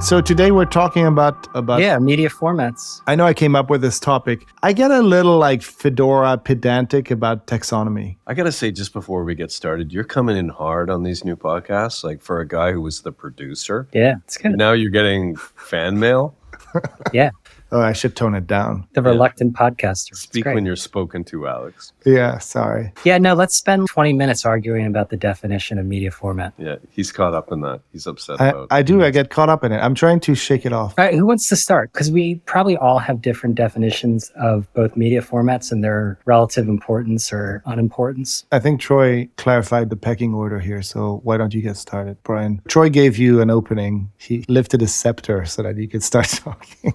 So today we're talking about about yeah media formats. I know I came up with this topic. I get a little like fedora pedantic about taxonomy. I gotta say, just before we get started, you're coming in hard on these new podcasts. Like for a guy who was the producer, Yeah, it's good. now you're getting fan mail. Yeah, Oh, I should tone it down. the reluctant podcaster. Speak when you're spoken to, Alex. Yeah, sorry. Yeah, no, let's spend 20 minutes arguing about the definition of media format. Yeah, he's caught up in that. He's upset I, about. I do. I get caught up in it. I'm trying to shake it off. All right, who wants to start? Because we probably all have different definitions of both media formats and their relative importance or unimportance. I think Troy clarified the pecking order here. So why don't you get started, Brian? Troy gave you an opening. He lifted his scepter so that you could start talking.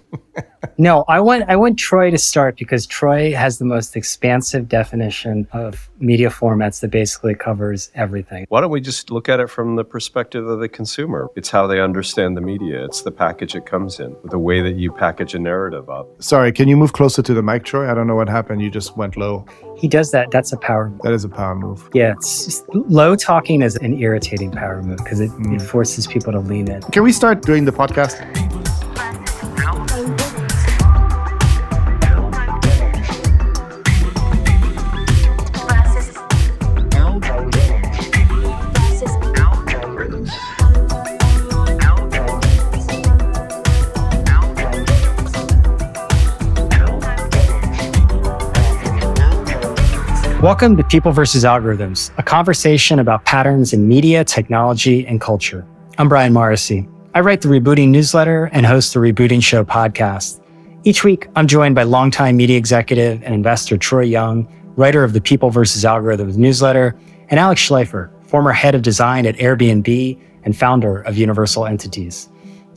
No, I want I want Troy to start because Troy has the most expansive definition of media formats that basically covers everything. Why don't we just look at it from the perspective of the consumer? It's how they understand the media. It's the package it comes in, the way that you package a narrative up. sorry, can you move closer to the mic, Troy? I don't know what happened. You just went low. He does that. That's a power move. That is a power move. Yeah, it's just, low talking is an irritating power move because it, Mm. it forces people to lean in. Can we start doing the podcast? Welcome to People versus Algorithms, a conversation about patterns in media, technology, and culture. I'm Brian Morrissey. I write the Rebooting newsletter and host the Rebooting Show podcast. Each week, I'm joined by longtime media executive and investor Troy Young, writer of the People versus Algorithms newsletter, and Alex Schleifer, former head of design at Airbnb and founder of Universal Entities.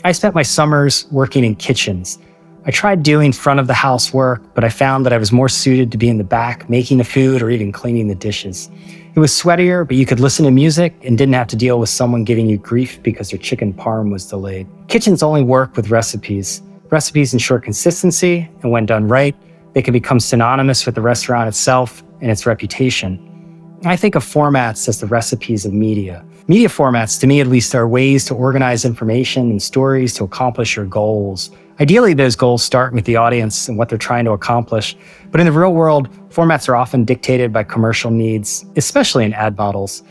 I spent my summers working in kitchens. I tried doing front of the house work, but I found that I was more suited to be in the back making the food or even cleaning the dishes. It was sweatier, but you could listen to music and didn't have to deal with someone giving you grief because their chicken parm was delayed. Kitchens only work with recipes. Recipes ensure consistency, and when done right, they can become synonymous with the restaurant itself and its reputation. I think of formats as the recipes of media. Media formats, to me at least, are ways to organize information and stories to accomplish your goals. Ideally, those goals start with the audience and what they're trying to accomplish. But in the real world, formats are often dictated by commercial needs, especially in ad models.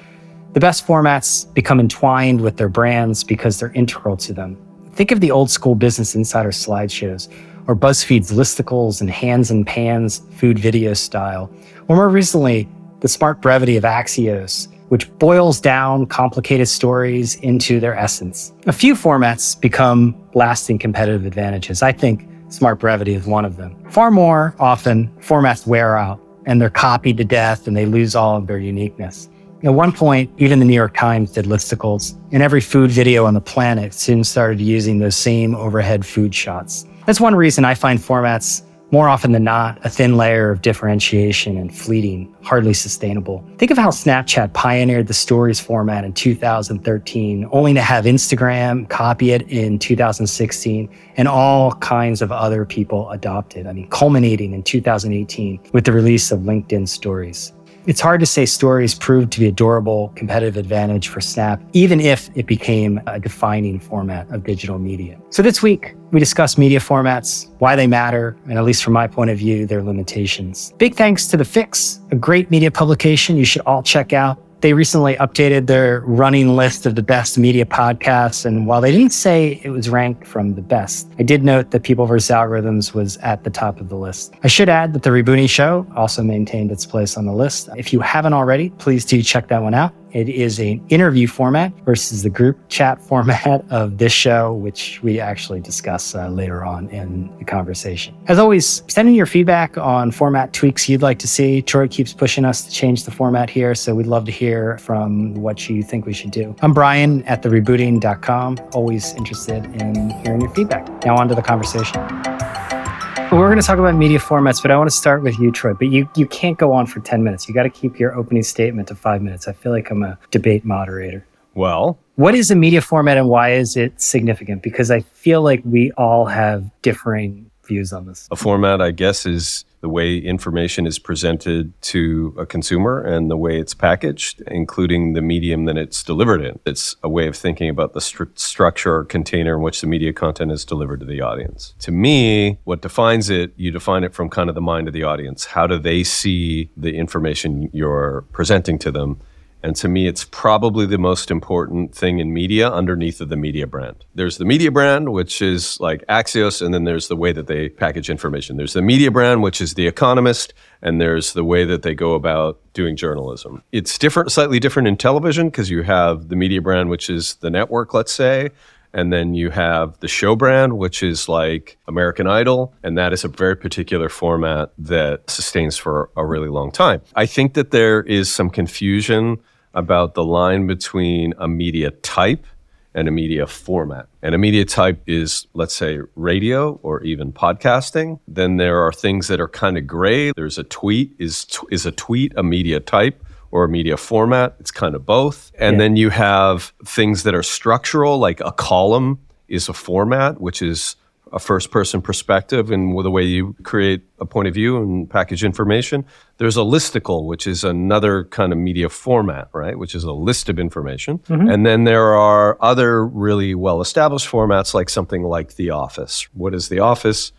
The best formats become entwined with their brands because they're integral to them. Think of the old school Business Insider slideshows, or BuzzFeed's listicles and hands and pans food video style, or more recently, the smart brevity of Axios, which boils down complicated stories into their essence. A few formats become lasting competitive advantages. I think smart brevity is one of them. Far more often, formats wear out and they're copied to death and they lose all of their uniqueness. At one point, even the New York Times did listicles, and every food video on the planet soon started using those same overhead food shots. That's one reason I find formats more often than not, a thin layer of differentiation and fleeting, hardly sustainable. Think of how Snapchat pioneered the stories format in 2013, only to have Instagram copy it in 2016 and all kinds of other people adopt it. I mean, culminating in 2018 with the release of LinkedIn stories. It's hard to say stories proved to be a durable competitive advantage for Snap, even if it became a defining format of digital media. So this week, we discuss media formats, why they matter, and at least from my point of view, their limitations. Big thanks to The Fix, a great media publication you should all check out. They recently updated their running list of the best media podcasts. And while they didn't say it was ranked from the best, I did note that People vs. Algorithms was at the top of the list. I should add that The Rebooting Show also maintained its place on the list. If you haven't already, please do check that one out. It is an interview format versus the group chat format of this show, which we actually discuss uh, later on in the conversation. As always, send in your feedback on format tweaks you'd like to see. Troy keeps pushing us to change the format here, so we'd love to hear from what you think we should do. I'm Brian at therebooting.com, always interested in hearing your feedback. Now, on to the conversation. We're going to talk about media formats, but I want to start with you, Troy. But you, you can't go on for 10 minutes. You got to keep your opening statement to five minutes. I feel like I'm a debate moderator. Well, What is a media format and why is it significant? Because I feel like we all have differing views on this. a format, I guess, is the way information is presented to a consumer and the way it's packaged, including the medium that it's delivered in. It's a way of thinking about the stru- structure or container in which the media content is delivered to the audience. To me, what defines it, you define it from kind of the mind of the audience. How do they see the information you're presenting to them? And to me, it's probably the most important thing in media underneath of the media brand. There's the media brand, which is like Axios, and then there's the way that they package information. There's the media brand, which is The Economist, and there's the way that they go about doing journalism. It's different, slightly different in television because you have the media brand, which is the network, let's say. And then you have the show brand, which is like American Idol. And that is a very particular format that sustains for a really long time. I think that there is some confusion about the line between a media type and a media format. And a media type is, let's say, radio or even podcasting. Then there are things that are kind of gray. There's a tweet. Is, is a tweet a media type? or a media format. It's kind of both. And yeah. then you have things that are structural, like a column is a format, which is a first person perspective and with the way you create a point of view and package information. There's a listicle, which is another kind of media format, right? Which is a list of information. Mm-hmm. And then there are other really well established formats like something like The Office. What is The Office?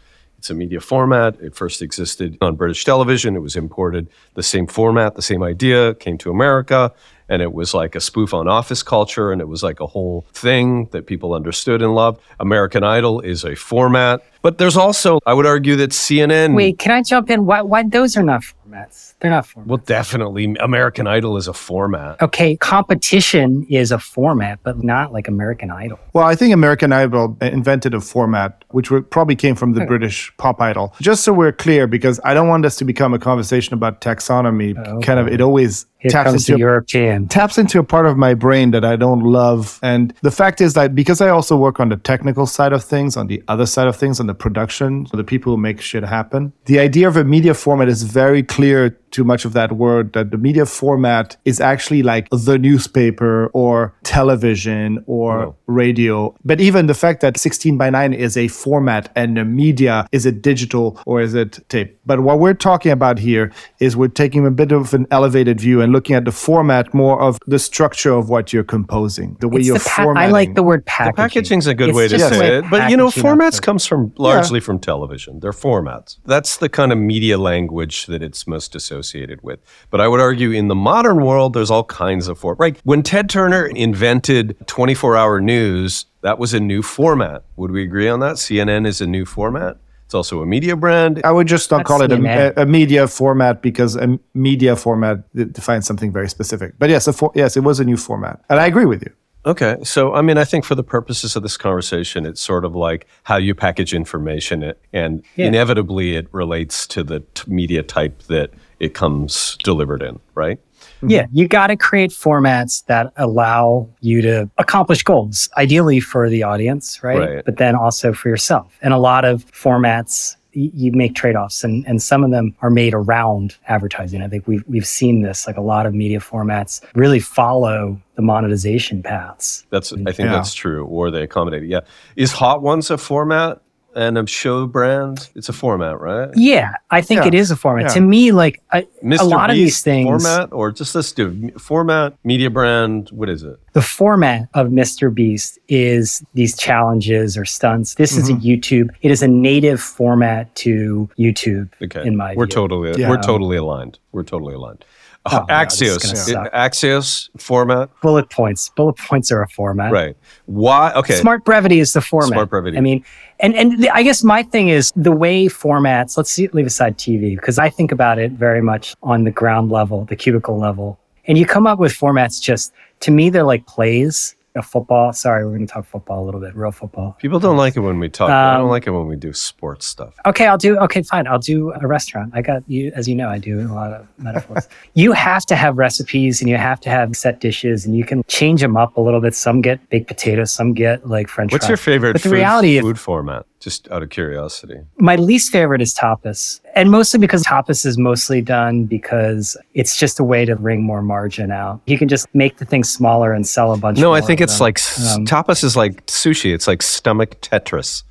It's a media format. It first existed on British television. It was imported the same format, the same idea, came to America, and it was like a spoof on office culture, and it was like a whole thing that people understood and loved. American Idol is a format, but there's also, I would argue, that CNN. Wait, can I jump in? Why, why those are not formats? They're not formats. Well, definitely. American Idol is a format. Okay, competition is a format, but not like American Idol. Well, I think American Idol invented a format which probably came from the okay. British pop idol. Just so we're clear, because I don't want this to become a conversation about taxonomy. Okay. Kind of, it always Here taps into European taps into a part of my brain that I don't love. And the fact is that because I also work on the technical side of things, on the other side of things, on the production, so the people who make shit happen, the idea of a media format is very clear to much of that word that the media format is actually like the newspaper or television or no. radio. But even the fact that 16 by 9 is a format and the media is it digital or is it tape? But what we're talking about here is we're taking a bit of an elevated view and looking at the format more of the structure of what you're composing, the way it's you're the pa- formatting. I like the word packaging. The packaging's a good it's way to say it. But you know, formats comes from largely yeah. from television. They're formats. That's the kind of media language that it's most associated associated with. But I would argue in the modern world, there's all kinds of for right. When Ted Turner invented 24-hour news, that was a new format. Would we agree on that? CNN is a new format. It's also a media brand. I would just not That's call it a, a, media format because a media format defines something very specific. But yes, for, yes, it was a new format, and I agree with you. Okay. So, I mean, I think for the purposes of this conversation, it's sort of like how you package information, and yeah. inevitably it relates to the t- media type that it comes delivered in, right? Yeah, mm-hmm. you got to create formats that allow you to accomplish goals, ideally for the audience, right? right? But then also for yourself. And a lot of formats you make trade-offs and, and some of them are made around advertising. I think we've we've seen this, like a lot of media formats really follow the monetization paths. That's I think yeah. that's true, or they accommodate it. Yeah. Is Hot Ones a format? And a show brand. It's a format, right? Yeah, I think yeah. it is a format. Yeah. To me, like a lot Beast of these things, format or just let's do format, media brand. What is it? The format of Mr. Beast is these challenges or stunts. This mm-hmm. is a mm-hmm. YouTube. It is a native format to YouTube. Okay, in my we're view. totally yeah. we're totally aligned. We're totally aligned. Oh, oh Axios, no, Axios format. Bullet points. Bullet points are a format. Right. Why? Okay. Smart brevity is the format. Smart brevity. I mean, and and the, I guess my thing is the way formats. Let's see, leave aside TV because I think about it very much on the ground level, the cubicle level, and you come up with formats. Just to me, they're like plays football. Sorry, we're going to talk football a little bit, real football. People don't like it when we talk. Um, I don't um, like it when we do sports stuff. Okay, I'll do. Okay, fine. I'll do a restaurant. I got you, as you know, I do a lot of metaphors. you have to have recipes and you have to have set dishes and you can change them up a little bit. Some get baked potatoes, some get like French. What's fries. your favorite but the food, reality food format? Just out of curiosity? My least favorite is tapas. And mostly because tapas is mostly done because it's just a way to wring more margin out. You can just make the thing smaller and sell a bunch No, I think it's them. like um, tapas is like sushi. It's like stomach Tetris.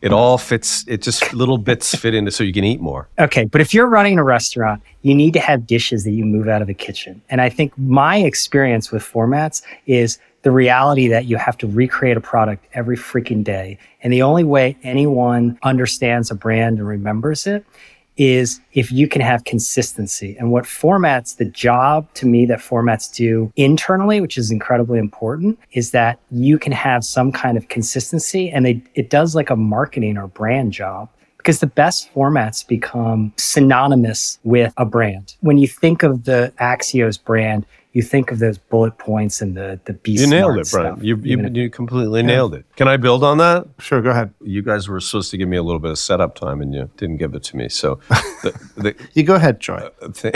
it all fits. It just little bits fit into so you can eat more. Okay, but if you're running a restaurant, you need to have dishes that you move out of the kitchen. And I think my experience with formats is the reality that you have to recreate a product every freaking day. And the only way anyone understands a brand and remembers it is if you can have consistency. And what formats, the job to me that formats do internally, which is incredibly important, is that you can have some kind of consistency and they, it does like a marketing or brand job because the best formats become synonymous with a brand. When you think of the Axios brand, you think of those bullet points and the the B. You nailed it, Brian. You you, you completely yeah. nailed it. Can I build on that? Sure, go ahead. You guys were supposed to give me a little bit of setup time, and you didn't give it to me. So, the, the, you go ahead, Troy. Uh,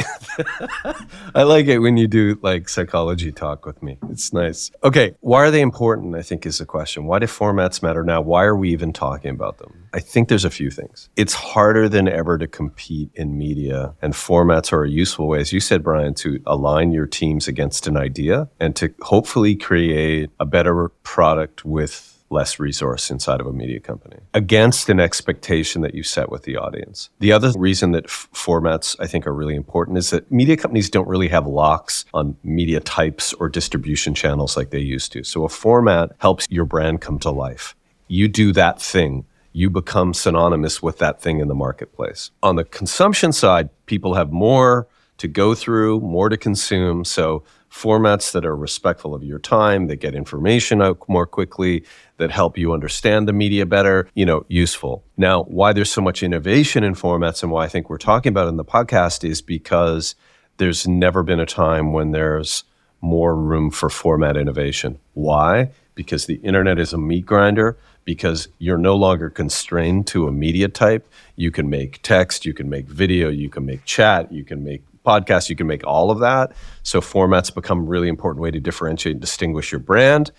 I like it when you do like psychology talk with me. It's nice. Okay, why are they important? I think is the question. Why do formats matter now? Why are we even talking about them? I think there's a few things. It's harder than ever to compete in media, and formats are a useful way, as you said, Brian, to align your teams against an idea and to hopefully create a better product with less resource inside of a media company against an expectation that you set with the audience. The other reason that f- formats I think are really important is that media companies don't really have locks on media types or distribution channels like they used to. So a format helps your brand come to life. You do that thing you become synonymous with that thing in the marketplace. On the consumption side, people have more to go through, more to consume. So, formats that are respectful of your time, that get information out more quickly, that help you understand the media better, you know, useful. Now, why there's so much innovation in formats and why I think we're talking about in the podcast is because there's never been a time when there's more room for format innovation. Why? Because the internet is a meat grinder because you're no longer constrained to a media type. You can make text, you can make video, you can make chat, you can make podcasts, you can make all of that. So formats become a really important way to differentiate and distinguish your brand.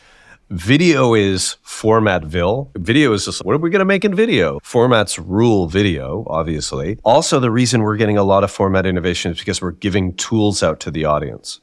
Video is formatville. Video is just what are we going to make in video? Formats rule video, obviously. Also, the reason we're getting a lot of format innovation is because we're giving tools out to the audience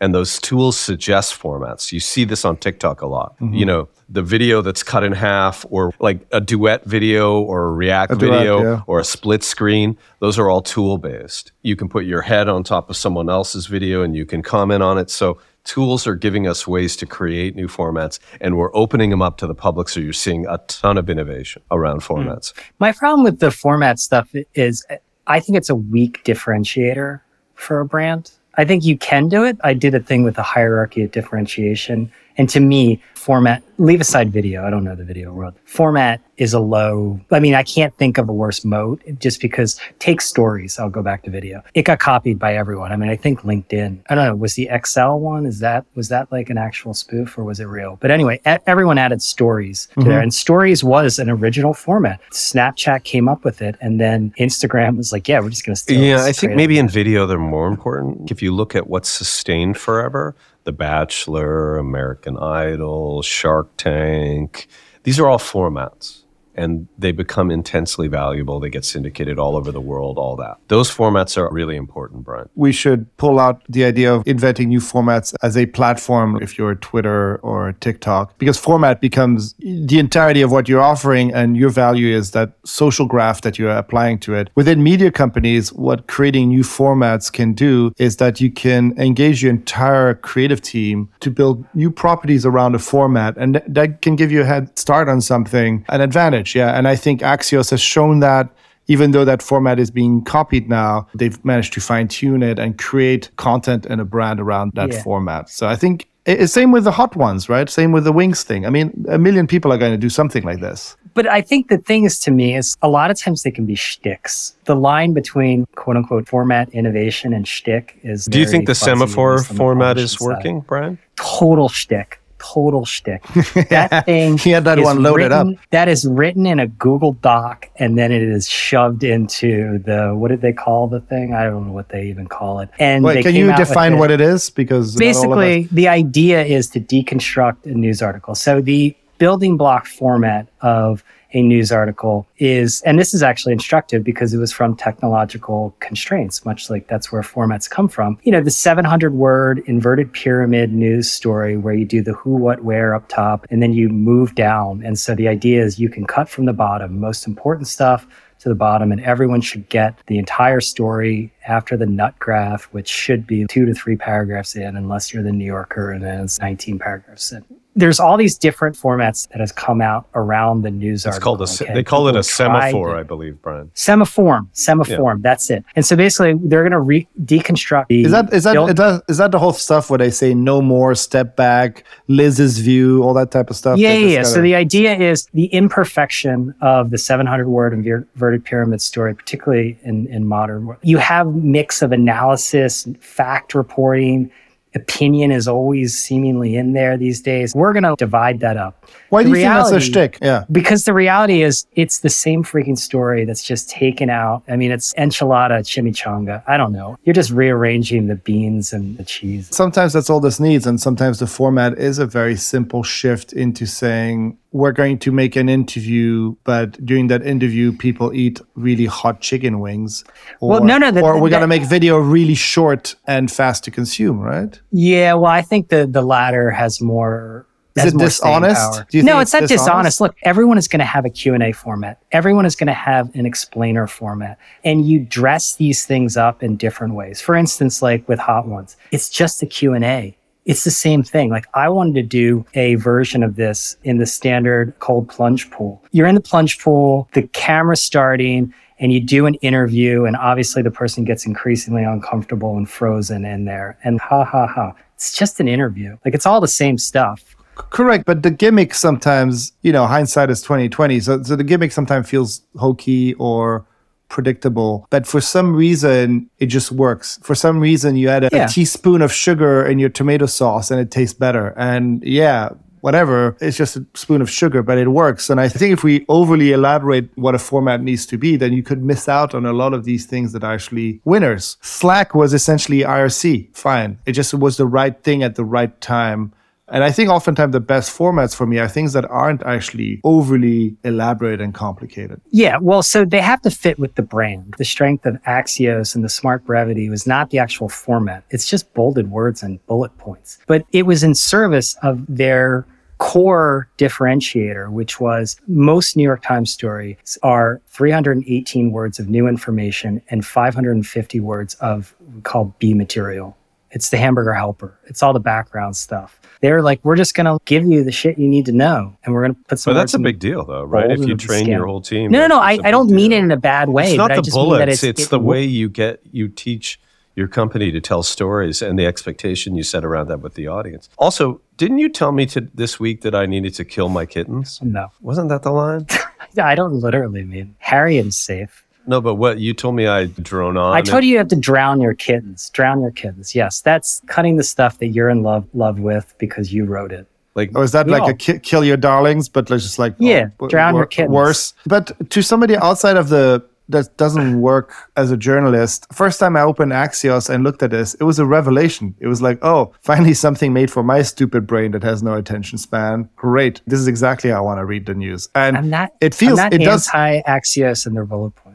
and those tools suggest formats. You see this on TikTok a lot. Mm-hmm. You know, the video that's cut in half, or like a duet video, or a React a video, duet, yeah. or a split screen. Those are all tool based. You can put your head on top of someone else's video and you can comment on it. So tools are giving us ways to create new formats and we're opening them up to the public so you're seeing a ton of innovation around hmm. formats. Mm. My problem with the format stuff is I think it's a weak differentiator for a brand. I think you can do it. I did a thing with a hierarchy of differentiation. And to me, format, leave aside video. I don't know the video world. Format is a low. I mean, I can't think of a worse moat just because take stories. I'll go back to video. It got copied by everyone. I mean, I think LinkedIn, I don't know, was the Excel one? Is that, was that like an actual spoof or was it real? But anyway, everyone added stories to mm-hmm. there and stories was an original format. Snapchat came up with it and then Instagram was like, yeah, we're just going to steal Yeah, I think maybe in video they're more important. If you look at what's sustained forever, The Bachelor, American Idol, Shark Tank, these are all formats and they become intensely valuable. They get syndicated all over the world, all that. Those formats are really important, Brian. We should pull out the idea of inventing new formats as a platform if you're Twitter or TikTok, because format becomes the entirety of what you're offering, and your value is that social graph that you're applying to it. Within media companies, what creating new formats can do is that you can engage your entire creative team to build new properties around a format, and that can give you a head start on something, an advantage yeah. And I think Axios has shown that even though that format is being copied now, they've managed to fine tune it and create content and a brand around that yeah. format. So I think it's same with the hot ones, right? Same with the wings thing. I mean, a million people are going to do something like this. But I think the thing is to me is a lot of times they can be shticks. The line between quote unquote format innovation and shtick is. Do you think the Semafor format is working, side. Brian? Total shtick total shtick. That thing he had that one loaded written, up. That is written in a Google Doc and then it is shoved into the what did they call the thing? I don't know what they even call it. And Wait, can you define what it is? Because basically the idea is to deconstruct a news article. So the building block format of a news article is, and this is actually instructive because it was from technological constraints, much like that's where formats come from. You know, the 700 word inverted pyramid news story where you do the who, what, where up top, and then you move down. And so the idea is you can cut from the bottom, most important stuff to the bottom, and everyone should get the entire story after the nut graph, which should be two to three paragraphs in, unless you're the New Yorker and then it's 19 paragraphs in there's all these different formats that has come out around the news it's article. called a okay? they call People it a semaphore to- i believe brian Semaphore, semaphore. That's it. And so basically, they're going to re- deconstruct. The Is that is that build- is that is that the whole stuff where they say no more, step back, Liz's view, all that type of stuff? Yeah, yeah, yeah. So gotta- the idea is the imperfection of the 700 word inverted pyramid story, particularly in, in modern. You have mix of analysis, fact reporting, opinion is always seemingly in there these days. We're going to divide that up. why do the you think that's a shtick? Yeah. Because the reality is, it's the same freaking story that's just taken out. I mean, it's enchilada chimichanga. I don't know. You're just rearranging the beans and the cheese. Sometimes that's all this needs, and sometimes the format is a very simple shift into saying we're going to make an interview, but during that interview, people eat really hot chicken wings. Or, Well, no, no, that- or we're gonna make video really short and fast to consume, right? Yeah, well, I think the the latter has more. Is has it more dishonest? Do you no, think it's it's not dishonest? dishonest. Look, everyone is going to have a Q&A format. Everyone is going to have an explainer format. And you dress these things up in different ways. For instance, like with Hot Ones, it's just a Q&A. It's the same thing. Like I wanted to do a version of this in the standard cold plunge pool. You're in the plunge pool, the camera's starting, and you do an interview, and obviously the person gets increasingly uncomfortable and frozen in there. And ha ha ha. It's just an interview. Like it's all the same stuff. Correct, but the gimmick sometimes, you know, hindsight is twenty twenty. So, so the gimmick sometimes feels hokey or predictable. But for some reason, it just works. For some reason, you add a, a teaspoon of sugar in your tomato sauce, and it tastes better. And yeah, whatever, it's just a spoon of sugar, but it works. And I think if we overly elaborate what a format needs to be, then you could miss out on a lot of these things that are actually winners. Slack was essentially IRC. Fine, it just was the right thing at the right time. And I think oftentimes the best formats for me are things that aren't actually overly elaborate and complicated. Yeah, well, so they have to fit with the brand. The strength of Axios and the smart brevity was not the actual format. It's just bolded words and bullet points. But it was in service of their core differentiator, which was most New York Times stories are 318 words of new information and 550 words of what we call B material. It's the hamburger helper. It's all the background stuff. They're like, we're just going to give you the shit you need to know. And we're going to put some but that's a big deal though right if you train your whole team no, no, no. I, I don't big mean deal. it in a bad way. it's not the bullets that it's, it's it the way you get you teach your company to tell stories and the expectation you set around that with the audience also didn't you tell me to this week that i needed to kill my kittens No, wasn't that the line I don't literally mean Harriet's safe. No but what you told me i drone on I told you you have to drown your kittens. Drown your kittens. Yes, that's cutting the stuff that you're in love love with because you wrote it. like Or is that like No. a ki- kill your darlings, but let's just like Yeah, uh, w- drown your wor- kittens. worse? But to somebody outside of the that doesn't work as a journalist. First time I opened Axios and looked at this, it was a revelation. It was like, oh, finally something made for my stupid brain that has no attention span. Great, this is exactly how I want to read the news. And I'm not. it feels I'm not it does anti Axios and their bullet points.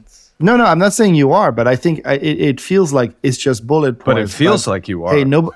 No, no, I'm not saying you are, but I think I, it, it feels like it's just bullet points. but it feels like you are hey, no.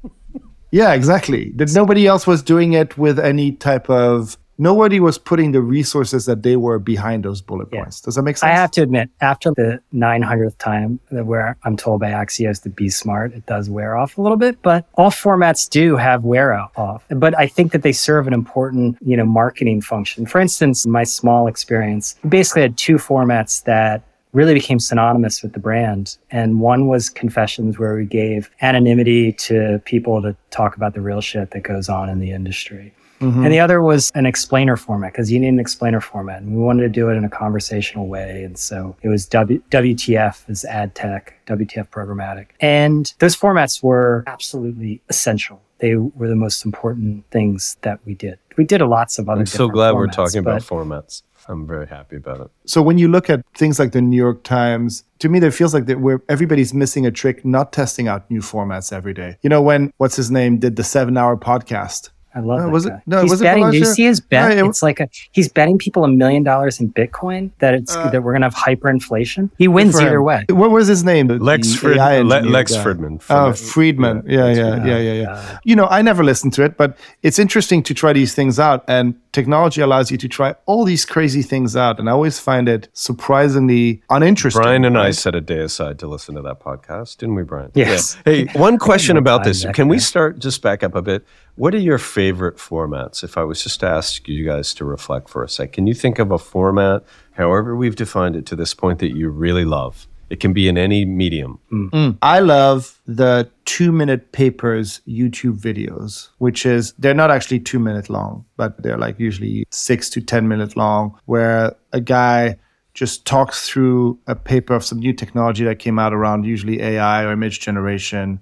yeah, exactly. That nobody else was doing it with any type of. Nobody was putting the resources that they were behind those bullet Yeah. points. Does that make sense? I have to admit, after the 900th time that where I'm told by Axios to be smart, it does wear off a little bit. But all formats do have wear out off. But I think that they serve an important, you know, marketing function. For instance, in my small experience, we basically had two formats that really became synonymous with the brand. And one was Confessions, where we gave anonymity to people to talk about the real shit that goes on in the industry. Mm-hmm. And the other was an explainer format because you need an explainer format. And we wanted to do it in a conversational way. And so it was w- WTF is ad tech, WTF programmatic. And those formats were absolutely essential. They were the most important things that we did. We did a lots of other i'm so different glad we're formats, talking about formats i'm very happy about it so when you look at things like the New York Times, to me, there feels like that where everybody's missing a trick, not testing out new formats every day. You know, when what's his name did the seven-hour podcast. I love Uh, that was it- guy. no, he's was it betting. Do you see his bet? No, it- it's like a, he's betting people a million dollars in Bitcoin that it's Uh, that we're gonna have hyperinflation. He wins either him. way. What was his name? Lex, the Frid- AI Le- Lex guy. Fridman. Oh, From- Fridman. Yeah, yeah, yeah, yeah, yeah. Uh, You know, I never listened to it, but it's interesting to try these things out. And technology allows you to try all these crazy things out. And I always find it surprisingly uninteresting. Brian and I set a day aside to listen to that podcast, didn't we, Brian? Yes. Yeah. Hey, one question about this. Can we start just back up a bit? What are your favorite formats? If I was just to ask you guys to reflect for a sec, can you think of a format, however we've defined it to this point, that you really love? It can be in any medium. Mm. Mm. I love the two minute papers YouTube videos, which is they're not actually two minute long, but they're like usually six to 10 minute long, where a guy just talks through a paper of some new technology that came out around usually AI or image generation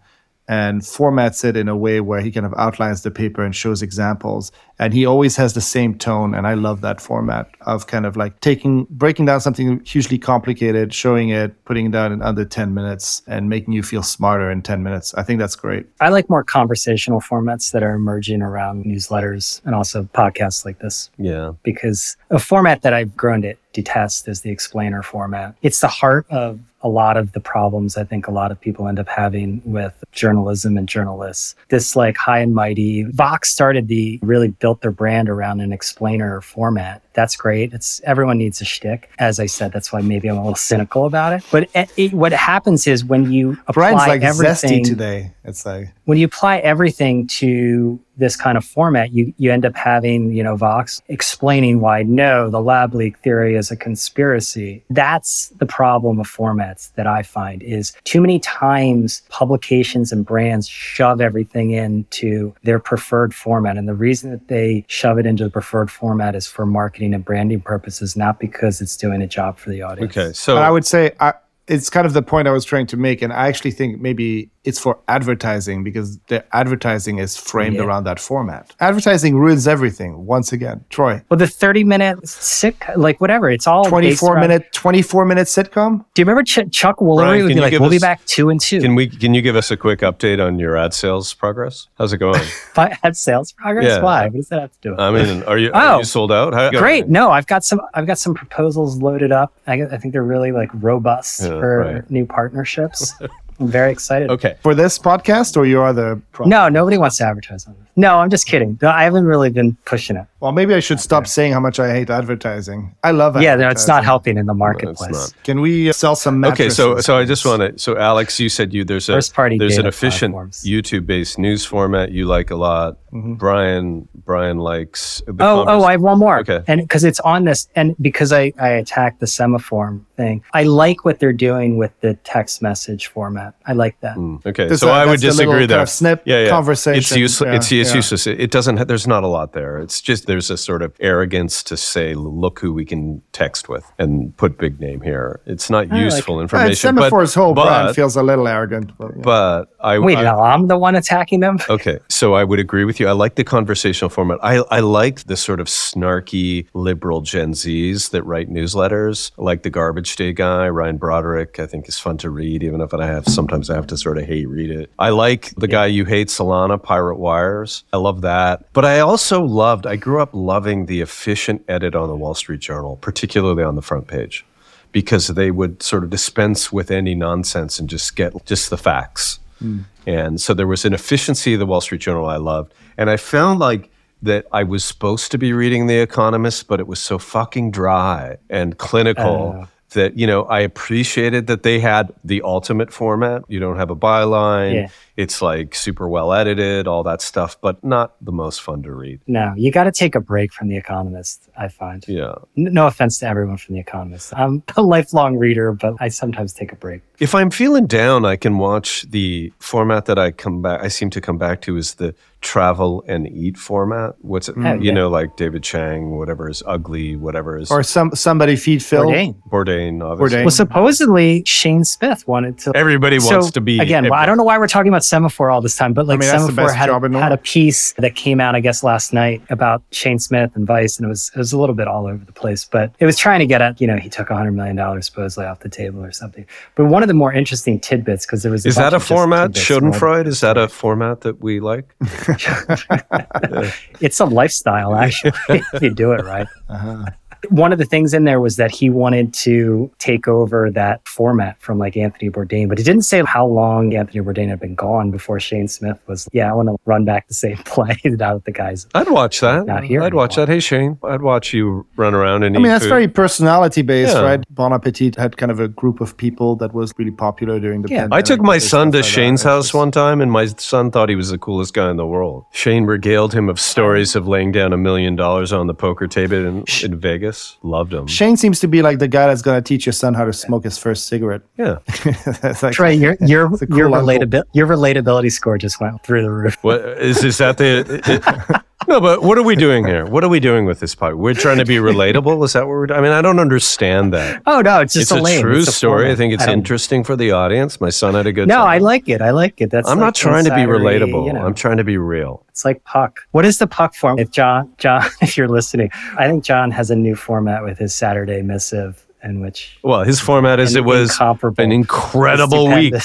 and formats it in a way where he kind of outlines the paper and shows examples. And he always has the same tone. And I love that format of kind of like taking, breaking down something hugely complicated, showing it, putting it down in under 10 minutes and making you feel smarter in 10 minutes. I think that's great. I like more conversational formats that are emerging around newsletters and also podcasts like this. Yeah. because a format that I've grown to detest is the explainer format. It's the heart of a lot of the problems I think a lot of people end up having with journalism and journalists. This like high and mighty Vox started the really built their brand around an explainer format. That's great. It's everyone needs a shtick. As I said, that's why maybe I'm a little cynical about it. But it, it, what happens is when you apply Brian's like everything, zesty today. It's like, when you apply everything to this kind of format, you, you end up having, you know, Vox explaining why no, the lab leak theory is a conspiracy. That's the problem of formats that I find is too many times publications and brands shove everything into their preferred format. And the reason that they shove it into the preferred format is for marketing and branding purposes, not because it's doing a job for the audience. Okay. So I would say I, it's kind of the point I was trying to make. And I actually think maybe it's for advertising because the advertising is framed Yeah. around that format. Advertising ruins everything once again. Troy, Well, the 30 minute sick, like whatever, it's all based 24 around- minute, 24 minute sitcom. Do you remember Ch- Chuck Woolery Brian, would can be like, "We'll be back two and two. can we can you give us a quick update on your ad sales progress? How's it going? But at sales progress? Yeah. Why? What does that have to do? with? I mean, are you are Oh. you sold out? How, Great. No, I've got some. I've got some proposals loaded up. I, I think they're really like robust Yeah, for right. new partnerships. I'm very excited. Okay. For this podcast or your other pro- No, nobody wants to advertise on this. No, I'm just kidding. No, I haven't really been pushing it. Well, maybe I should stop saying how much I hate advertising. I love it. Yeah, no, it's not helping in the marketplace. not. Can we uh, sell some Okay, so so I just want to. So Alex, you said you there's a First-party there's an efficient. YouTube based news format you like a lot. Brian Brian likes. The Oh, convers- oh, I have one more. Okay. And because it's on this, and because I, I attacked the Semafor thing, I like what they're doing with the text message format. I like that. Mm, Okay, That's so the- I would that's the little disagree kind there. of snip yeah, yeah. conversation. It's useless. Yeah, it's it's yeah. useless. It, it doesn't. ha- There's not a lot there. It's just there's a sort of arrogance to say, look who we can text with and put big name here. It's not like useful Uh, information. Semafor's whole brand feels a little arrogant. But, yeah. but I Wait, I, no, I'm the one attacking them. Okay, so I would agree with you. I like the conversational format. I, I like the sort of snarky liberal Gen Zs that write newsletters, like the Garbage Day guy, Ryan Broderick. I think is fun to read, even if I have Mm-hmm. sometimes I have to sort of hate read it. I like the guy you hate, Solana, Pirate Wires. I love that. But I also loved. I grew up loving the efficient edit on the Wall Street Journal, particularly on the front page, because they would sort of dispense with any nonsense and just get just the facts. Mm. And so there was an efficiency of the Wall Street Journal I loved. And I found like that I was supposed to be reading The Economist, but it was so fucking dry and clinical Oh. That, you know, I appreciated that they had the ultimate format. You don't have a byline. Yeah. It's like super well edited, all that stuff, but not the most fun to read. No, you got to take a break from The Economist, I find. Yeah. N- No offense to everyone from The Economist. I'm a lifelong reader, but I sometimes take a break. If I'm feeling down, I can watch the format that I come back. I seem to come back to is the travel and eat format. What's it? Mm. Oh, you yeah. know, like David Chang, whatever is ugly, whatever is or some somebody feed Phil. Bourdain. Bourdain. Obviously. Bourdain. Well, supposedly Shane Smith wanted to. Everybody So, wants to be again. Well, I don't know why we're talking about Semafor all this time, but like mean, Semafor had, job in the had a piece that came out, I guess, last night about Shane Smith and Vice, and it was it was a little bit all over the place, but it was trying to get at you know he took a hundred million dollars supposedly off the table or something. But one of the more interesting tidbits because there was Is that a format, tidbits from Schadenfreude? Is that a format that we like? it's a lifestyle actually if you do it right. Uh-huh. One of the things in there was that he wanted to take over that format from like Anthony Bourdain, but he didn't say how long Anthony Bourdain had been gone before Shane Smith was. Yeah, I want to run back the same play now that the guys. I'd watch that. Not here I'd watch that. Hey Shane, I'd watch you run around and I eat mean, that's food. very personality based, Yeah. right? Bon Appetit had kind of a group of people that was really popular during the Yeah. pandemic. I took my son to like. Shane's It's house one time, and my son thought he was the coolest guy in the world. Shane regaled him of stories of laying down a million dollars on the poker table in, in Vegas. Loved him. Shane seems to be like the guy that's going to teach your son how to smoke his first cigarette. Yeah. that's like, Trey, your your cool your uncle. relatability your relatability score just went through the roof. What is is that the? it- no, but what are we doing here? What are we doing with this podcast? We're trying to be relatable. Is that what we're? doing? I mean, I don't understand that. Oh no, it's just it's a, lane. true It's a story. I think it's don't- interesting for the audience. My son had a good No, time. I like it. I like it. That's I'm like not trying to be relatable. You know. I'm trying to be real. It's like Puck. What is the Puck form? If John, John, if you're listening, I think John has a new format with his Saturday missive, in which Well, his format is it was an incredible week.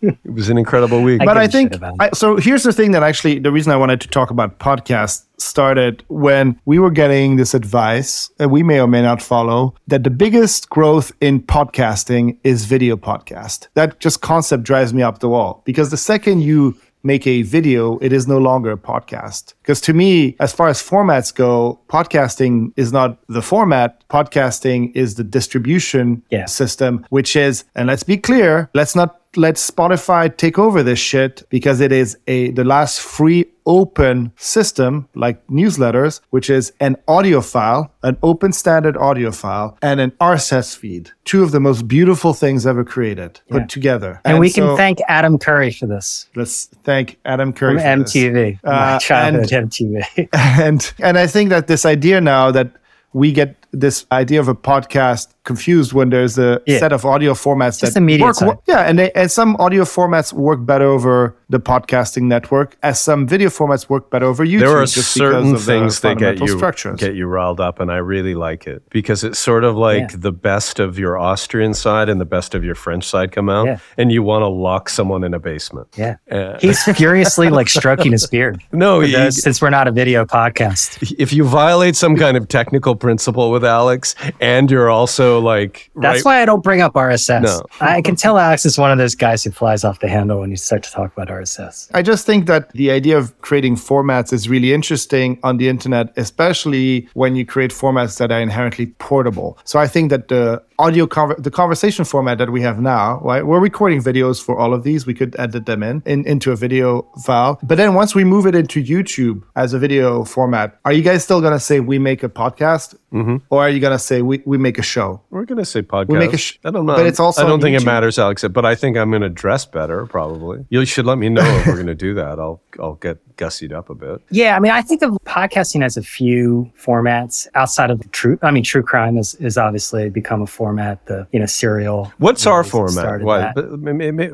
It was an incredible week. I but i think shit about it. I, so. Here's the thing that actually the reason I wanted to talk about podcasts started when we were getting this advice, and we may or may not follow that the biggest growth in podcasting is video podcast. That just concept drives me up the wall because the second you make a video, it is no longer a podcast. Because to me, as far as formats go, podcasting is not the format. Podcasting is the distribution Yeah. system, which is, and let's be clear, let's not let Spotify take over this shit because it is a the last free open system like newsletters, which is an audio file, an open standard audio file, and an RSS feed. Two of the most beautiful things ever created put together. and, we so can thank Adam Curry for this let's thank Adam Curry from for this. MTV, my Uh, childhood MTV. and and I think that this idea now that we get this idea of a podcast confused when there's a Yeah. set of audio formats Just that the media work side. yeah and they, and some audio formats work better over the podcasting network as some video formats work better over YouTube there are just certain of things that get you structures. get you riled up, and I really like it because it's sort of like Yeah. the best of your Austrian side and the best of your French side come out, Yeah. and you want to lock someone in a basement. Yeah, Uh, he's furiously like stroking his beard. no, For you- those- since we're not a video podcast. if you violate some kind of technical principle with Alex, and you're also like, That's right, why I don't bring up RSS. No. I can tell Alex is one of those guys who flies off the handle when you start to talk about RSS. I just think that the idea of creating formats is really interesting on the internet, especially when you create formats that are inherently portable. So I think that the audio conver- the conversation format that we have now, right? We're recording videos for all of these. We could edit them in, in into a video file. But then once we move it into YouTube as a video format, are you guys still gonna say we make a podcast? Mm-hmm. Or are you gonna say we, we make a show? We're gonna say podcast. make a sh- I don't know, but it's also I don't on think it matters, Alex. But I think I'm gonna dress better. Probably. You should let me know if we're gonna do that. I'll I'll get gussied up a bit. Yeah, I mean, I think of podcasting as a few formats outside of the true. I mean, true crime has is obviously become a format. The you know serial. What's our format? What,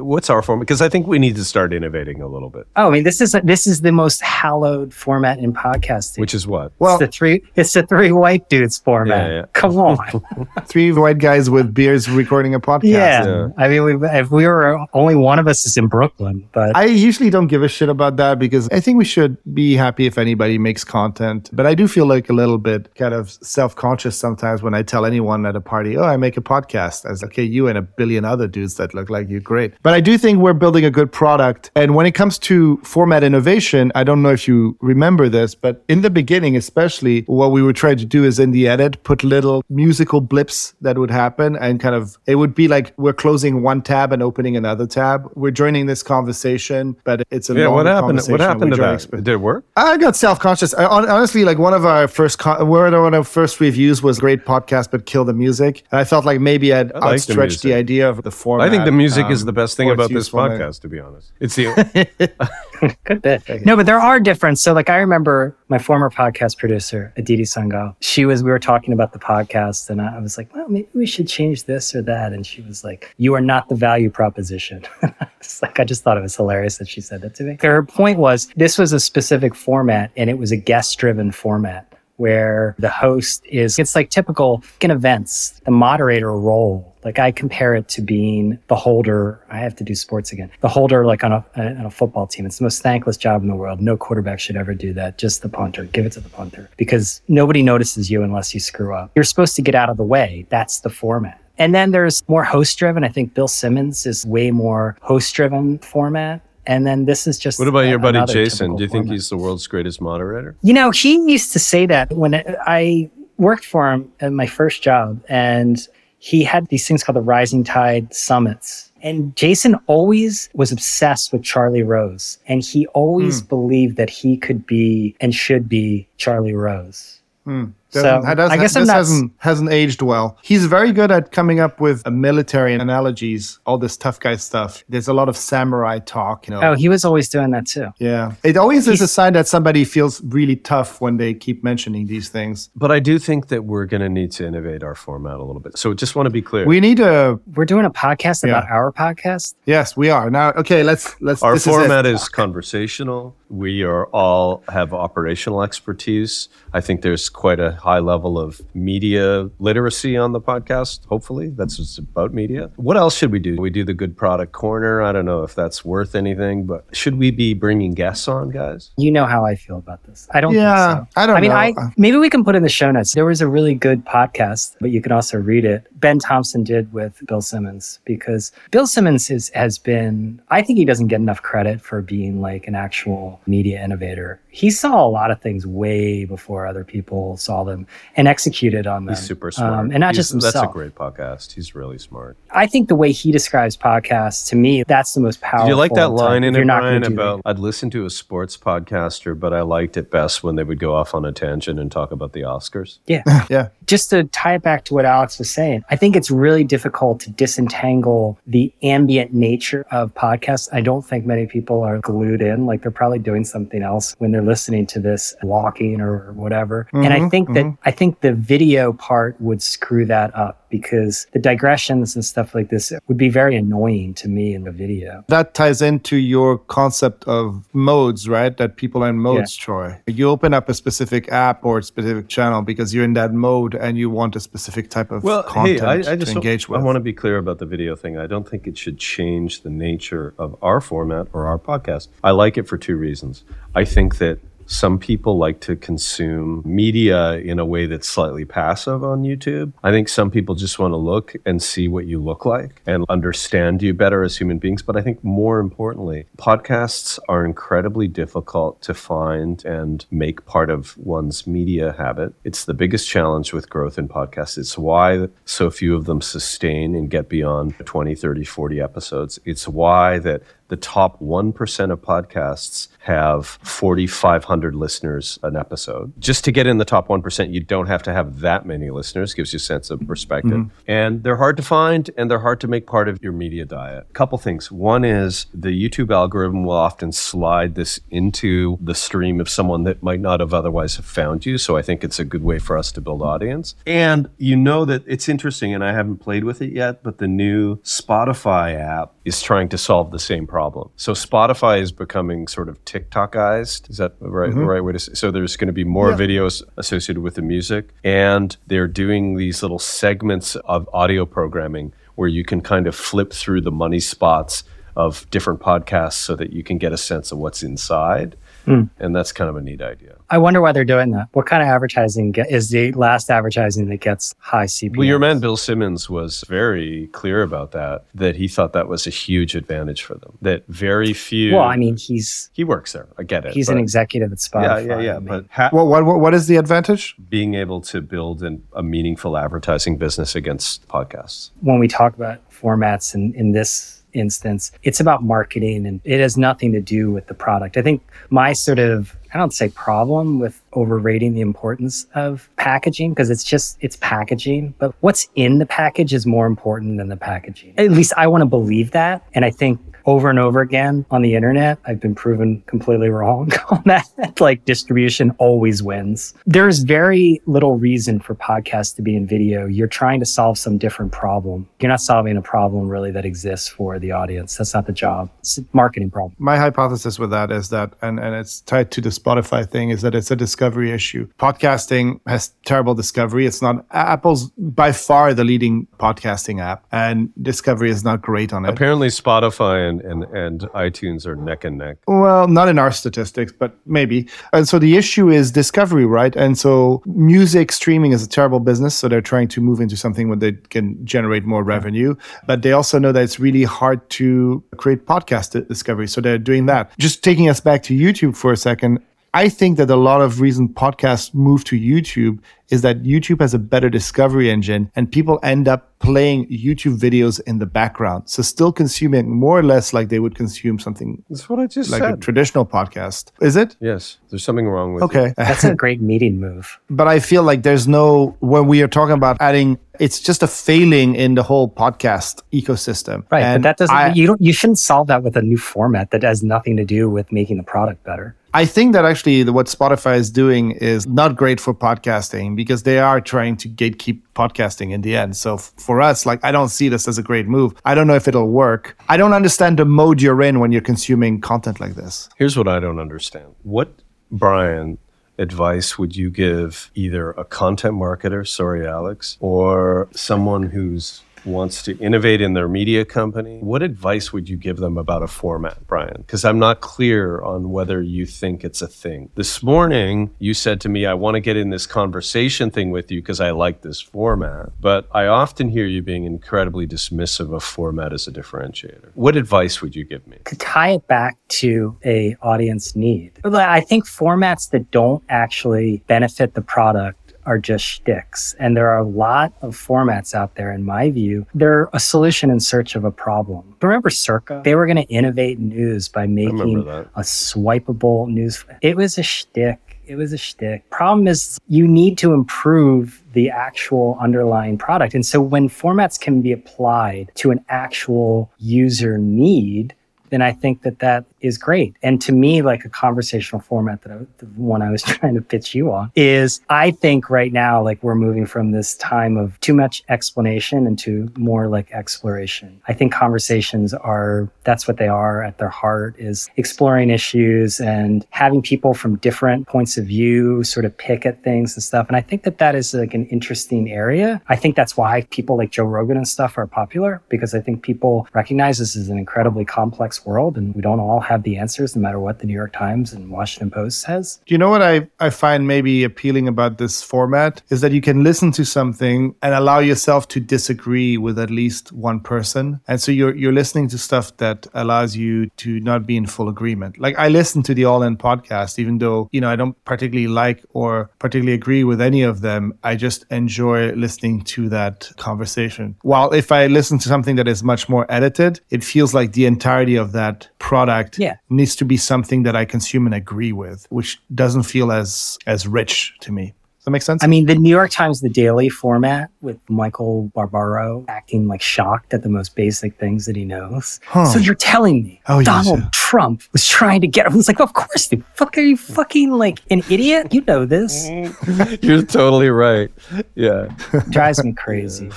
what's our format? Because I think we need to start innovating a little bit. Oh, I mean, this is this is the most hallowed format in podcasting. Which is what? Well, it's the three. It's the three white dudes format. Yeah, yeah. Come on. three white guys with beards recording a podcast. yeah. Yeah. I mean, we, if we were only one of us is in Brooklyn, but I usually don't give a shit about that because I think we should be happy if anybody makes content. But I do feel like a little bit kind of self conscious sometimes when I tell anyone at a party, oh, I make a podcast. As like, okay, you and a billion other dudes that look like you, great. But I do think we're building a good product. And when it comes to format innovation, I don't know if you remember this, but in the beginning, especially, what we were trying to do is in the edit, put little musical blips that would happen and kind of, it would be like we're closing one tab and opening another tab. We're joining this conversation, but it's a Yeah. What happened? What happened to that? exp- Did it work? I got self conscious. Honestly, like one of our first, con- one of our first reviews was great podcast, but kill the music. And I felt like maybe I'd I like the outstretched the, music. idea of the format. I think the music is um, the best thing about this usefulness. podcast. To be honest, it's the Good bit. No, but there are different. So, like, I remember my former podcast producer, Aditi Sangal. She was, we were talking about the podcast, and I was like, well, maybe we should change this or that. And she was like, you are not the value proposition. it's like, I just thought it was hilarious that she said that to me. Her point was this was a specific format and it was a guest driven format where the host is, it's like typical in events, the moderator role. Like I compare it to being the holder. I have to do sports again. The holder, like on a, on a football team. It's the most thankless job in the world. No quarterback should ever do that. Just the punter. Give it to the punter because nobody notices you unless you screw up. You're supposed to get out of the way. That's the format. And then there's more host driven. I think Bill Simmons is way more host driven format. And then this is just. What about a- your buddy Jason? Do you think format. he's the world's greatest moderator? You know, he used to say that when I worked for him at my first job, and he had these things called the Rising Tide Summits. And Jason always was obsessed with Charlie Rose, and he always hmm. believed that he could be and should be Charlie Rose. So, Doesn't- that I guess this not- hasn't hasn't aged well. He's very good at coming up with uh, military analogies, all this tough guy stuff. There's a lot of samurai talk, you know. Oh, he was always doing that too. yeah, it always is a sign that somebody feels really tough when they keep mentioning these things. But I do think that we're going to need to innovate our format a little bit. So just want to be clear. We need a We're doing a podcast about our podcast. yes, we are now. Okay, let's let's. Our this is format is, conversational. We are all have operational expertise. I think there's quite a high level of media literacy on the podcast. Hopefully, that's what's about media. What else should we do? We do the good product corner. I don't know if that's worth anything, but should we be bringing guests on, guys? You know how I feel about this. I don't Yeah, think so. I don't I mean, know. I maybe we can put in the show notes. There was a really good podcast, but you can also read it. Ben Thompson did with Bill Simmons because Bill Simmons is, has been. I think he doesn't get enough credit for being like an actual media innovator. He saw a lot of things way before other people saw them and executed on them. He's super smart. Um, and not He's- just himself. That's a great podcast. He's really smart. I think the way he describes podcasts to me, that's the most powerful. Did you like that line If in you're it, not Brian, do about I'd listen to a sports podcaster, but I liked it best when they would go off on a tangent and talk about the Oscars? Yeah. Yeah. Just to tie it back to what Alex was saying, I think it's really difficult to disentangle the ambient nature of podcasts. I don't think many people are glued in, like they're probably doing something else when they're listening to this, walking or whatever. and I Mhm, think that I think the video part would screw that up because the digressions and stuff like this would be very annoying to me in the video. That ties into your concept of modes, right? That people are in modes, Troy. You open up a specific app or a specific channel because you're in that mode and you want a specific type of Well, content hey, I, I just to engage with. I want to be clear about the video thing. I don't think it should change the nature of our format or our podcast. I like it for two reasons. I think that some people like to consume media in a way that's slightly passive on YouTube. I think some people just want to look and see what you look like and understand you better as human beings. But I think more importantly, podcasts are incredibly difficult to find and make part of one's media habit. It's the biggest challenge with growth in podcasts. It's why so few of them sustain and get beyond 20, 30, 40 episodes. It's why that the top 1% of podcasts have 4,500 listeners an episode. Just to get in the top 1%, you don't have to have that many listeners, gives you a sense of perspective. Mm-hmm. And they're hard to find and they're hard to make part of your media diet. A couple things. One is the YouTube algorithm will often slide this into the stream of someone that might not have otherwise have found you. So I think it's a good way for us to build audience. And you know that it's interesting, and I haven't played with it yet, but the new Spotify app is trying to solve the same problem. So Spotify is becoming sort of TikTokized. Is that the right, the mm-hmm. right way to say? So there's going to be more videos associated with the music, and they're doing these little segments of audio programming where you can kind of flip through the money spots of different podcasts so that you can get a sense of what's inside. Hmm. And that's kind of a neat idea. I wonder why they're doing that. What kind of advertising get, is the last advertising that gets high CPM? Well, your man Bill Simmons was very clear about that, that he thought that was a huge advantage for them. That very few. Well, I mean, he's he works there. I get it. he's an executive at Yeah, Spotify. yeah, yeah. I mean, But ha- what, what, what- what is the advantage? being able to build an, a meaningful advertising business against podcasts. when we talk about formats in, in this instance, it's about marketing and it has nothing to do with the product. I think my sort of, I don't say problem with overrating the importance of packaging because it's just, it's packaging, but what's in the package is more important than the packaging. At least I want to believe that. And I think over and over again on the internet. I've been proven completely wrong on that. like distribution always wins. There's very little reason for podcasts to be in video. You're trying to solve some different problem. You're not solving a problem really that exists for the audience. That's not the job. It's a marketing problem. My hypothesis with that is that, and, and it's tied to the Spotify thing, is that it's a discovery issue. Podcasting has terrible discovery. It's not Apple's by far the leading podcasting app, and discovery is not great on it. Apparently, Spotify and, and, and iTunes are neck and neck. Well, not in our statistics, but maybe. And so the issue is discovery, right? And so music streaming is a terrible business. So they're trying to move into something where they can generate more revenue. But they also know that it's really hard to create podcast discovery. So they're doing that. Just taking us back to YouTube for a second, I think that a lot of reason podcasts move to YouTube is that YouTube has a better discovery engine and people end up playing YouTube videos in the background. So still consuming more or less like they would consume something That's what I just like said. a traditional podcast. Is it? yes, there's something wrong with Okay. you. That's a great meeting move. but I feel like there's no when we are talking about adding it's just a failing in the whole podcast ecosystem. Right. And but that doesn't I, you don't you shouldn't solve that with a new format that has nothing to do with making the product better. I think that actually what Spotify is doing is not great for podcasting because they are trying to gatekeep podcasting in the end. So f- for us, like I don't see this as a great move. I don't know if it'll work. I don't understand the mode you're in when you're consuming content like this. Here's what I don't understand. What, Brian, advice would you give either a content marketer, sorry, Alex, or someone who's wants to innovate in their media company? What advice would you give them about a format, Brian? Because I'm not clear on whether you think it's a thing. This morning, you said to me, I want to get in this conversation thing with you because I like this format. But I often hear you being incredibly dismissive of format as a differentiator. What advice would you give me? to tie it back to a audience need. I think formats that don't actually benefit the product are just shticks. And there are a lot of formats out there, in my view, they're a solution in search of a problem. Remember Circa? They were going to innovate news by making a swipeable news. It was a shtick. It was a shtick. Problem is, you need to improve the actual underlying product. And so when formats can be applied to an actual user need, then I think that that is great. And to me, like a conversational format that I, the one I was trying to pitch you on is I think right now, like we're moving from this time of too much explanation into more like exploration. I think conversations are, that's what they are at their heart is exploring issues and having people from different points of view sort of pick at things and stuff. And I think that that is like an interesting area. I think that's why people like Joe Rogan and stuff are popular because I think people recognize this is an incredibly complex world and we don't all have the answers no matter what the New York Times and Washington Post says. Do you know what I, I find maybe appealing about this format is that you can listen to something and allow yourself to disagree with at least one person. And so you're you're listening to stuff that allows you to not be in full agreement. Like I listen to the All In podcast, even though, you know, I don't particularly like or particularly agree with any of them. I just enjoy listening to that conversation. While if I listen to something that is much more edited, it feels like the entirety of that product Yeah. needs to be something that I consume and agree with, which doesn't feel as as rich to me. Does that make sense? I mean, the New York Times, the daily format with Michael Barbaro acting like shocked at the most basic things that he knows. Huh. So you're telling me Oh, Donald yeah. Trump was trying to get, I was like, of course, the fuck are you fucking like an idiot? You know this. You're totally right. Yeah. Drives me crazy.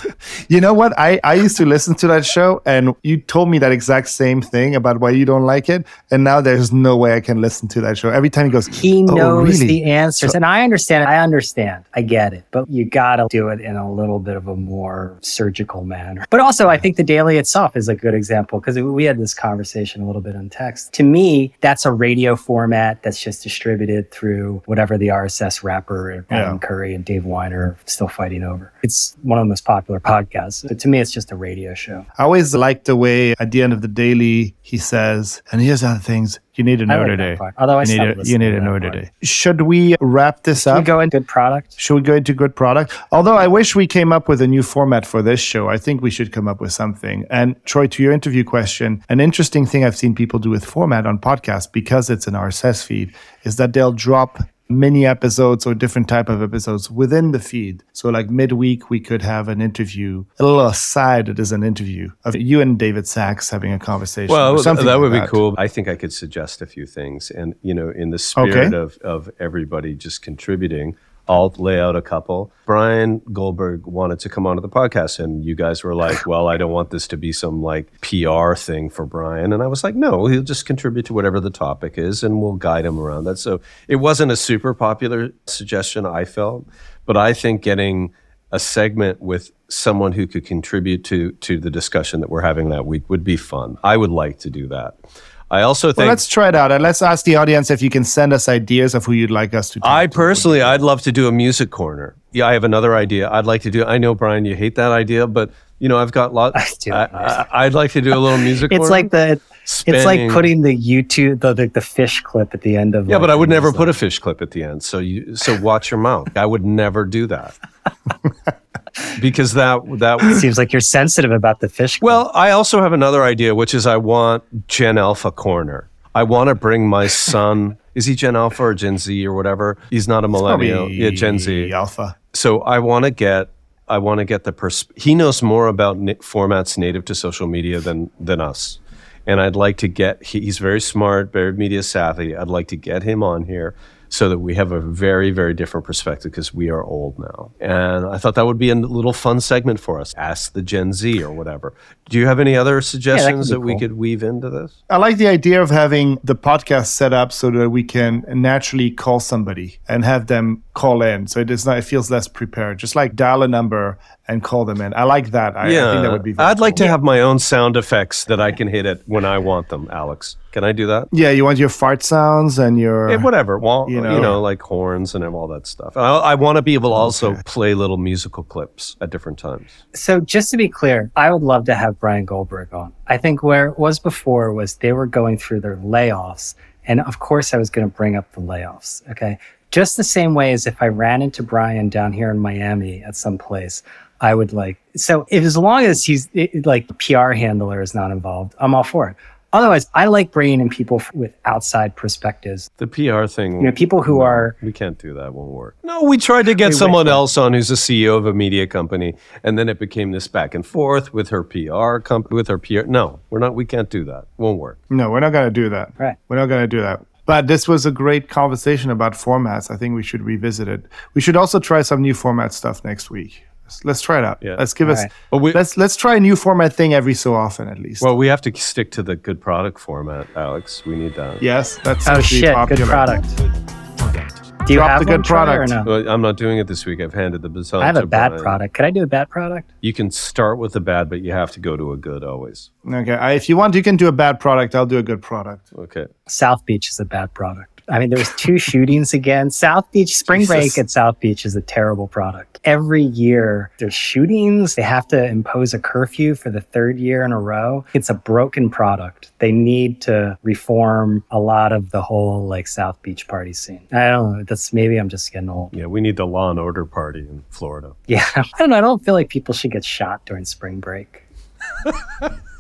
you know what? I, I used to listen to that show and you told me that exact same thing about why you don't like it. And now there's no way I can listen to that show. Every time he goes, He "Oh, knows really?" the answers. and I understand it. I understand. I get it. But you got to do it in a little bit of a more surgical manner. But also, I think the daily itself is a good example because we had this conversation a little bit on text. To me, that's a radio format that's just distributed through whatever the RSS wrapper Adam Yeah. Curry and Dave Winer are still fighting over. It's one of the most popular podcasts. But to me, it's just a radio show. I always like the way at the end of the daily he says, and here's other things you need to I know like today. Although I you need to, you need to to know part. today. Should we wrap this We up? Should we go into good product. Should we go into good product? Although I wish we came up with a new format for this show. I think we should come up with something. And Troy, to your interview question, an interesting thing I've seen people do with format on podcasts because it's an RSS feed is that they'll drop mini episodes or different type of episodes within the feed. So like midweek, we could have an interview, a little aside that is an interview of you and David Sacks having a conversation. Well, something that like would be cool. I think I could suggest a few things. And, you know, in the spirit Okay. of, of everybody just contributing, I'll lay out a couple. Bryan Goldberg wanted to come onto the podcast, and you guys were like, well, I don't want this to be some like PR thing for Brian. And I was like, no, he'll just contribute to whatever the topic is, and we'll guide him around that. So it wasn't a super popular suggestion, I felt, but I think getting a segment with someone who could contribute to to the discussion that we're having that week would be fun. I would like to do that. I also Well, think let's try it out and let's ask the audience if you can send us ideas of who you'd like us to. Talk I to. personally I'd love to do a music corner. Yeah, I have another idea. I'd like to do I know Brian you hate that idea, but you know, I've got lots I do. I, would like to do a little music It's corner. like the it's like putting the YouTube the, the the fish clip at the end of Yeah, like, but I would never newsletter. put a fish clip at the end. So you so watch your mouth. I would never do that. because that that Seems like you're sensitive about the fish. Well, I also have another idea, which is I want Gen Alpha Corner. I want to bring my son. Is he Gen Alpha or Gen Z or whatever? He's not a millennial. Yeah, Gen Z. Alpha. So I want to get. I want to get the pers- he knows more about na- formats native to social media than than us, and I'd like to get. He, he's very smart, very media savvy. I'd like to get him on here so that we have a very very different perspective because we are old now, and I thought that would be a little fun segment for us. Ask the Gen Z or whatever. Do you have any other suggestions be that we cool. could weave into this? I like the idea of having the podcast set up so that we can naturally call somebody and have them call in. So it is not, it feels less prepared. Just like dial a number and call them in. I like that. I, I think that would be. Very I'd like cool. to have my own sound effects that I can hit it when I want them. Alex, can I do that? Yeah, you want your fart sounds and your. Yeah, whatever. Well, you you know, know. like horns and all that stuff. I, I want to be able to also play little musical clips at different times. So just to be clear, I would love to have Bryan Goldberg on. I think where it was before was they were going through their layoffs. And of course, I was going to bring up the layoffs. Okay. Just the same way as if I ran into Brian down here in Miami at some place, I would like, so if as long as he's it, like PR handler is not involved, I'm all for it. Otherwise, I like bringing in people with outside perspectives. The PR thing, You know, people who are we can't do that. Won't work. No, we tried to get Wait, wait, someone else on who's a CEO of a media company, and then it became this back and forth with her PR company, with her PR. No, we're not. We can't do that. Won't work. No, we're not going to do that. Right. We're not going to do that. But this was a great conversation about formats. I think we should revisit it. We should also try some new format stuff next week. Let's, let's try it out. Yeah. Let's give All us. right. But we, Let's let's try a new format thing every so often at least. well, we have to stick to the good product format, Alex. We need that. yes, that's oh seems to shit, popular. good product. Do you Drop have the good product. or no? Well, I'm not doing it this week. I've handed the baton. I have to a bad Brian. product. Could I do a bad product? You can start with a bad, but you have to go to a good always. Okay, I, if you want, you can do a bad product. I'll do a good product. Okay. South Beach is a bad product. I mean, there was two shootings again. South Beach Spring Jesus. Break at South Beach is a terrible product. Every year there's shootings. They have to impose a curfew for the third year in a row. It's a broken product. They need to reform a lot of the whole like South Beach party scene. I don't know. That's maybe I'm just getting old. Yeah, we need the law and order party in Florida. Yeah. I don't know. I don't feel like people should get shot during spring break.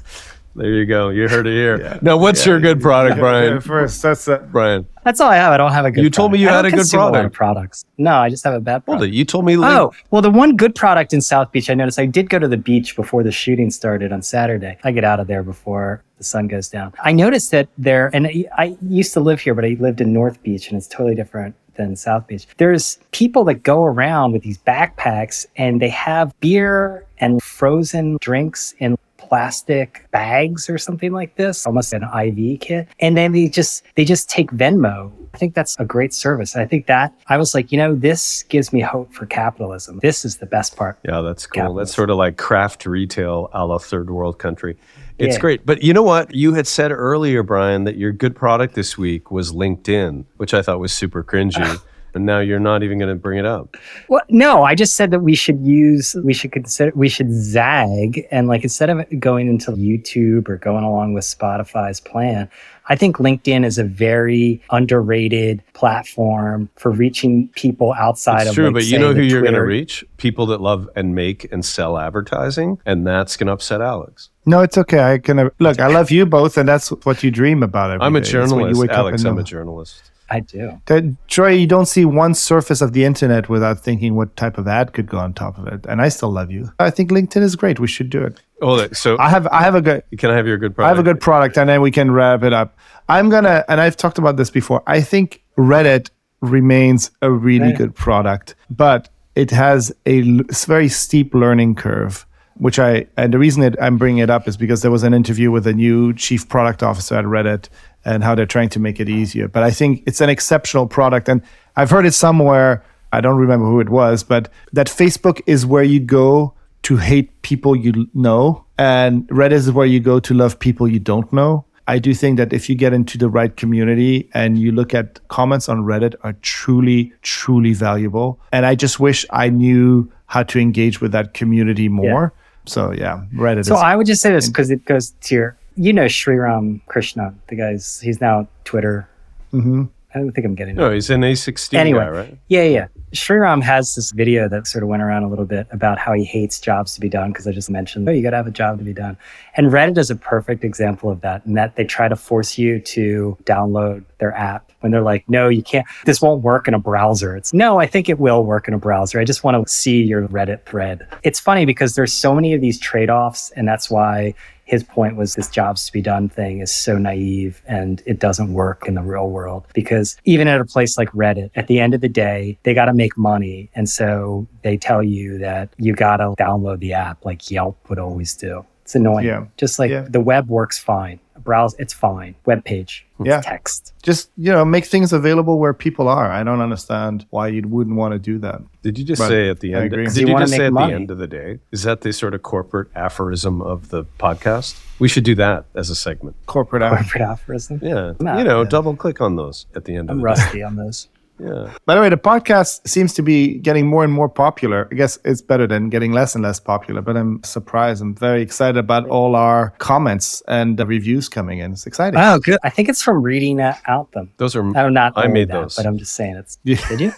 There you go. You heard it here. Now, what's your good product, Brian? first, that's a, Brian, That's all I have. I don't have a good You told me you I had don't a good consume lot of product. products. No, I just have a bad product. hold it. You told me. Oh, well, the one good product in South Beach, I noticed I did go to the beach before the shooting started on Saturday. I get out of there before the sun goes down. I noticed that there, and I- I used to live here, but I lived in North Beach and it's totally different than South Beach. There's people that go around with these backpacks and they have beer and frozen drinks in plastic bags or something like this, almost an IV kit. And then they just they just take Venmo. I think that's a great service. I think that I was like, you know, this gives me hope for capitalism. This is the best part. Yeah, that's cool. Capitalism. That's sort of like craft retail a la third world country. It's Yeah. great. But you know what? You had said earlier, Brian, that your good product this week was LinkedIn, which I thought was super cringy. and now you're not even going to bring it up. Well, no, I just said that we should use, we should consider, we should zag. And like instead of going into YouTube or going along with Spotify's plan, I think LinkedIn is a very underrated platform for reaching people outside It's of true, like, but you know who you're going to reach? People that love and make and sell advertising. And that's going to upset Alex. no, it's okay. I can uh, look. I love you both, and that's what you dream about. every I'm a day. That's you journalist. wake up Alex, in I'm a journalist. I do. That, Troy, you don't see one surface of the internet without thinking what type of ad could go on top of it. And I still love you. I think LinkedIn is great. We should do it. Oh, so I have I have a good can I have your good product? I have a good product, and then we can wrap it up. I'm gonna, and I've talked about this before. I think Reddit remains a really good product, but it has a very steep learning curve. Which I and the reason it, I'm bringing it up is because there was an interview with a new chief product officer at Reddit and how they're trying to make it easier. But I think it's an exceptional product, and I've heard it somewhere. I don't remember who it was, but that Facebook is where you go to hate people you know, and Reddit is where you go to love people you don't know. I do think that if you get into the right community and you look at comments on Reddit are truly, truly valuable. And I just wish I knew how to engage with that community more. So yeah, Reddit So I would just say this because it goes to your, you know, Sriram Krishnan, the guy's, he's now Twitter. Mm-hmm. I don't think I'm getting it. He's an A16 Anyway. guy, right? Yeah, yeah. Sriram has this video that sort of went around a little bit about how he hates jobs to be done because I just mentioned, oh, you got to have a job to be done. And Reddit is a perfect example of that, in that they try to force you to download their app when they're like, no, you can't, this won't work in a browser. It's no, I think it will work in a browser. I just want to see your Reddit thread. It's funny because there's so many of these trade offs, and that's why his point was this jobs to be done thing is so naive and it doesn't work in the real world because even at a place like Reddit, at the end of the day, they got to make money. And so they tell you that you got to download the app like Yelp would always do. It's annoying. Yeah. Just like Yeah. the web works fine. A browse, it's fine. Web page, it's Yeah. text. just you know make things available where people are. I don't understand why you wouldn't want to do that. Did you just But say at the end? Did you you just say at money? the end of the day? Is that the sort of corporate aphorism of the podcast? We should do that as a segment. Corporate. Corporate aphorism. Yeah, Nah, you know, yeah. double click on those at the end of I'm the rusty on those. Day. Yeah, By the way, the podcast seems to be getting more and more popular. I guess it's better than getting less and less popular, but I'm surprised. I'm very excited about all our comments and the reviews coming in. It's exciting. Oh, good. I think it's from reading uh, out them. those are. I'm not. I made that, those. but I'm just saying it's. Yeah. Did you?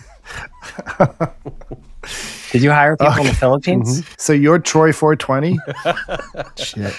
Did you hire people in the Philippines? So you're Troy 420? Shit.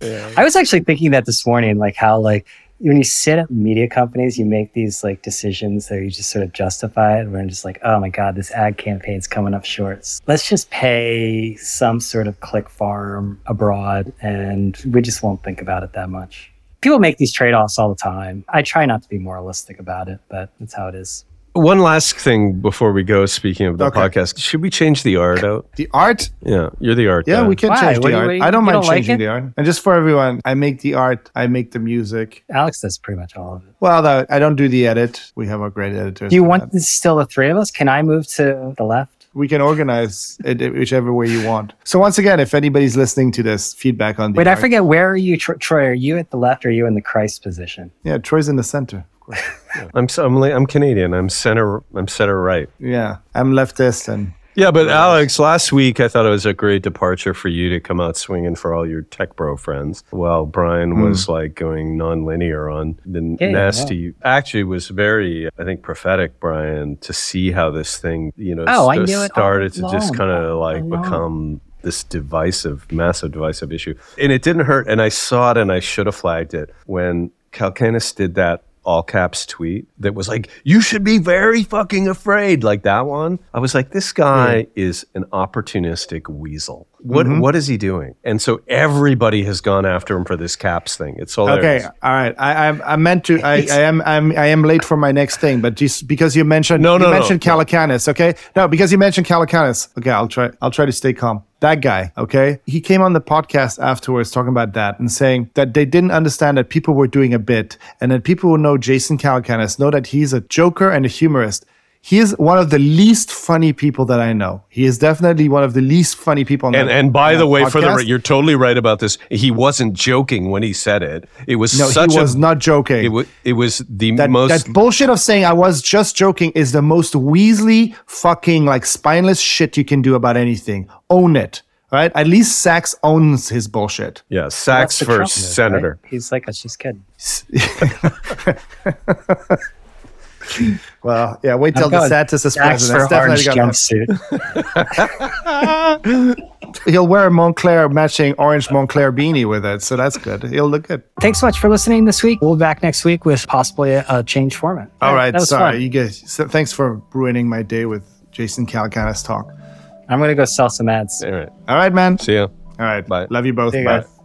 Yeah. I was actually thinking that this morning, like how like when you sit at media companies, you make these like decisions that you just sort of justify it. Where I'm just like, oh my god, this ad campaign's coming up short. Let's just pay some sort of click farm abroad, and we just won't think about it that much. People make these trade offs all the time. I try not to be moralistic about it, but that's how it is. One last thing before we go. Speaking of the Okay. podcast, should we change the art out? The art? Yeah, you're the art. Yeah, guy. we can Why? change What the do art. you- I don't mind don't changing it? the art. And just for everyone, I make the art, I make the music. Alex does pretty much all of it. Well, the, I don't do the edit. We have our great editors. Do you want that. this still the three of us? Can I move to the left? We can organize it whichever way you want. So once again, if anybody's listening to this, feedback on the Wait, I forget. Where are you, Troy? Are you at the left or are you in the Christ position? Yeah, Troy's in the center. I'm so, I'm, I'm Canadian. I'm center. I'm center right. Yeah, I'm leftist and Yeah, but Alex, last week I thought it was a great departure for you to come out swinging for all your tech bro friends, while Brian hmm. was like going non-linear on the. Yeah, nasty. Actually, it was very, I think, prophetic, Brian, to see how this thing, you know, Oh, I st- knew it started to just kind of like know. become this divisive, massive divisive issue, and it didn't hurt. And I saw it, and I should have flagged it when Calacanis did that all caps tweet that was like, you should be very fucking afraid, like that one. I was like, this guy is an opportunistic weasel. What Mm-hmm. what is he doing? And so everybody has gone after him for this caps thing. It's all okay. All right, I, I I meant to. I, I am I'm I am late for my next thing, but just because you mentioned No, you no, no, mentioned no. Calacanis, okay? No, because you mentioned Calacanis. Okay, I'll try I'll try to stay calm. That guy, okay? He came on the podcast afterwards talking about that and saying that they didn't understand that people were doing a bit and that people who know Jason Calacanis know that he's a joker and a humorist. He is one of the least funny people that I know. He is definitely one of the least funny people on And that- and by on the that way, for the you're totally right about this. He wasn't joking when he said it. It was no, such he was a not joking. it was it was the that, most that bullshit of saying I was just joking is the most Weasley fucking like spineless shit you can do about anything. Own it. Right? At least Sacks owns his bullshit. yeah, That's Sacks the for Trump senator. right? He's like, let's just kidding. Well, yeah, wait till I'm going DeSantis is Axe president. for That's orange definitely gonna jumpsuit. he'll wear a Moncler matching orange Moncler beanie with it, so that's good. He'll look good. Thanks so much for listening this week. We'll be back next week with possibly a, a changed format. All right, that was sorry, fun. you guys. So thanks for ruining my day with Jason Calacanis talk. I'm gonna go sell some ads. All right. All right, man. See you. All right, Bye. Love you both. You Bye. guys.